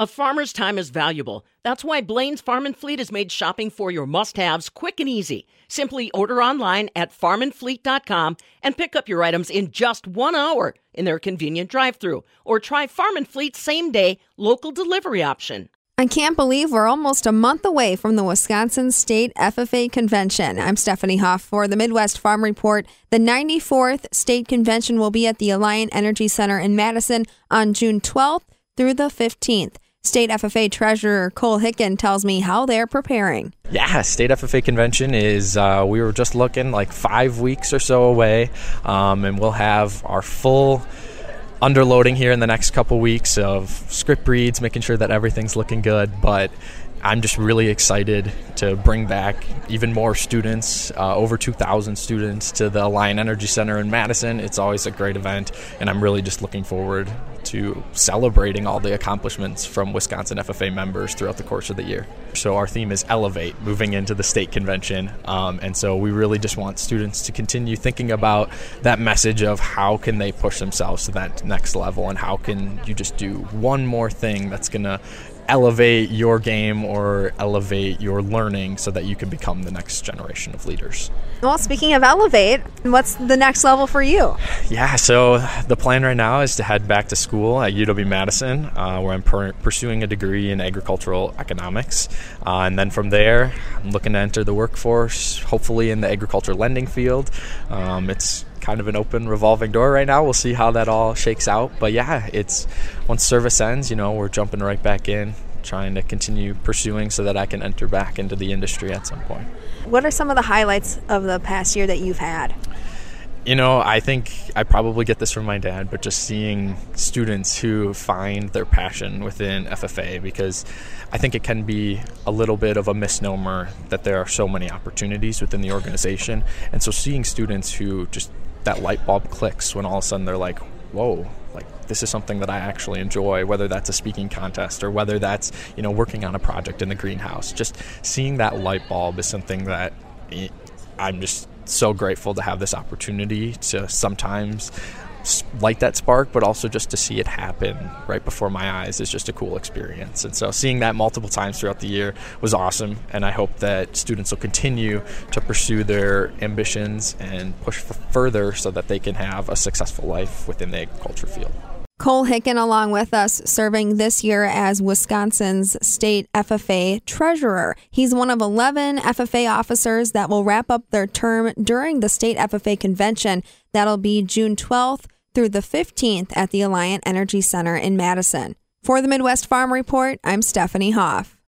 A farmer's time is valuable. That's why Blain's Farm and Fleet has made shopping for your must haves quick and easy. Simply order online at farmandfleet.com and pick up your items in just one hour in their convenient drive through. Or try Farm and Fleet's same day local delivery option. I can't believe we're almost a month away from the Wisconsin State FFA Convention. I'm Stephanie Hoff for the Midwest Farm Report. The 94th State Convention will be at the Alliant Energy Center in Madison on June 12th through the 15th. State FFA Treasurer Cole Hicken tells me how they're preparing. Yeah, State FFA Convention is, uh, we were just looking like five weeks or so away, um, and we'll have our full underloading here in the next couple weeks of script reads, making sure that everything's looking good. But I'm just really excited to bring back even more students, uh, over 2,000 students, to the Alliant Energy Center in Madison. It's always a great event, and I'm really just looking forward to celebrating all the accomplishments from Wisconsin FFA members throughout the course of the year. So, our theme is Elevate, moving into the state convention. Um, and so, we really just want students to continue thinking about that message of how can they push themselves to that next level, and how can you just do one more thing that's going to elevate your game or elevate your learning so that you can become the next generation of leaders. Well, speaking of elevate, what's the next level for you? Yeah, so the plan right now is to head back to school at UW Madison, uh, where I'm per- pursuing a degree in agricultural economics. Uh, and then from there, I'm looking to enter the workforce, hopefully in the agriculture lending field. Um, it's kind of an open revolving door right now. We'll see how that all shakes out. But yeah, it's once service ends, you know, we're jumping right back in, trying to continue pursuing so that I can enter back into the industry at some point. What are some of the highlights of the past year that you've had? You know, I think I probably get this from my dad, but just seeing students who find their passion within FFA because I think it can be a little bit of a misnomer that there are so many opportunities within the organization. And so seeing students who just that light bulb clicks when all of a sudden they're like, whoa, like this is something that I actually enjoy, whether that's a speaking contest or whether that's, you know, working on a project in the greenhouse. Just seeing that light bulb is something that I'm just so grateful to have this opportunity to sometimes light that spark, but also just to see it happen right before my eyes is just a cool experience. And so seeing that multiple times throughout the year was awesome. And I hope that students will continue to pursue their ambitions and push further so that they can have a successful life within the agriculture field. Cole Hicken, along with us, serving this year as Wisconsin's state FFA treasurer. He's one of 11 FFA officers that will wrap up their term during the state FFA convention. That'll be June 12th through the 15th at the Alliant Energy Center in Madison. For the Midwest Farm Report, I'm Stephanie Hoff.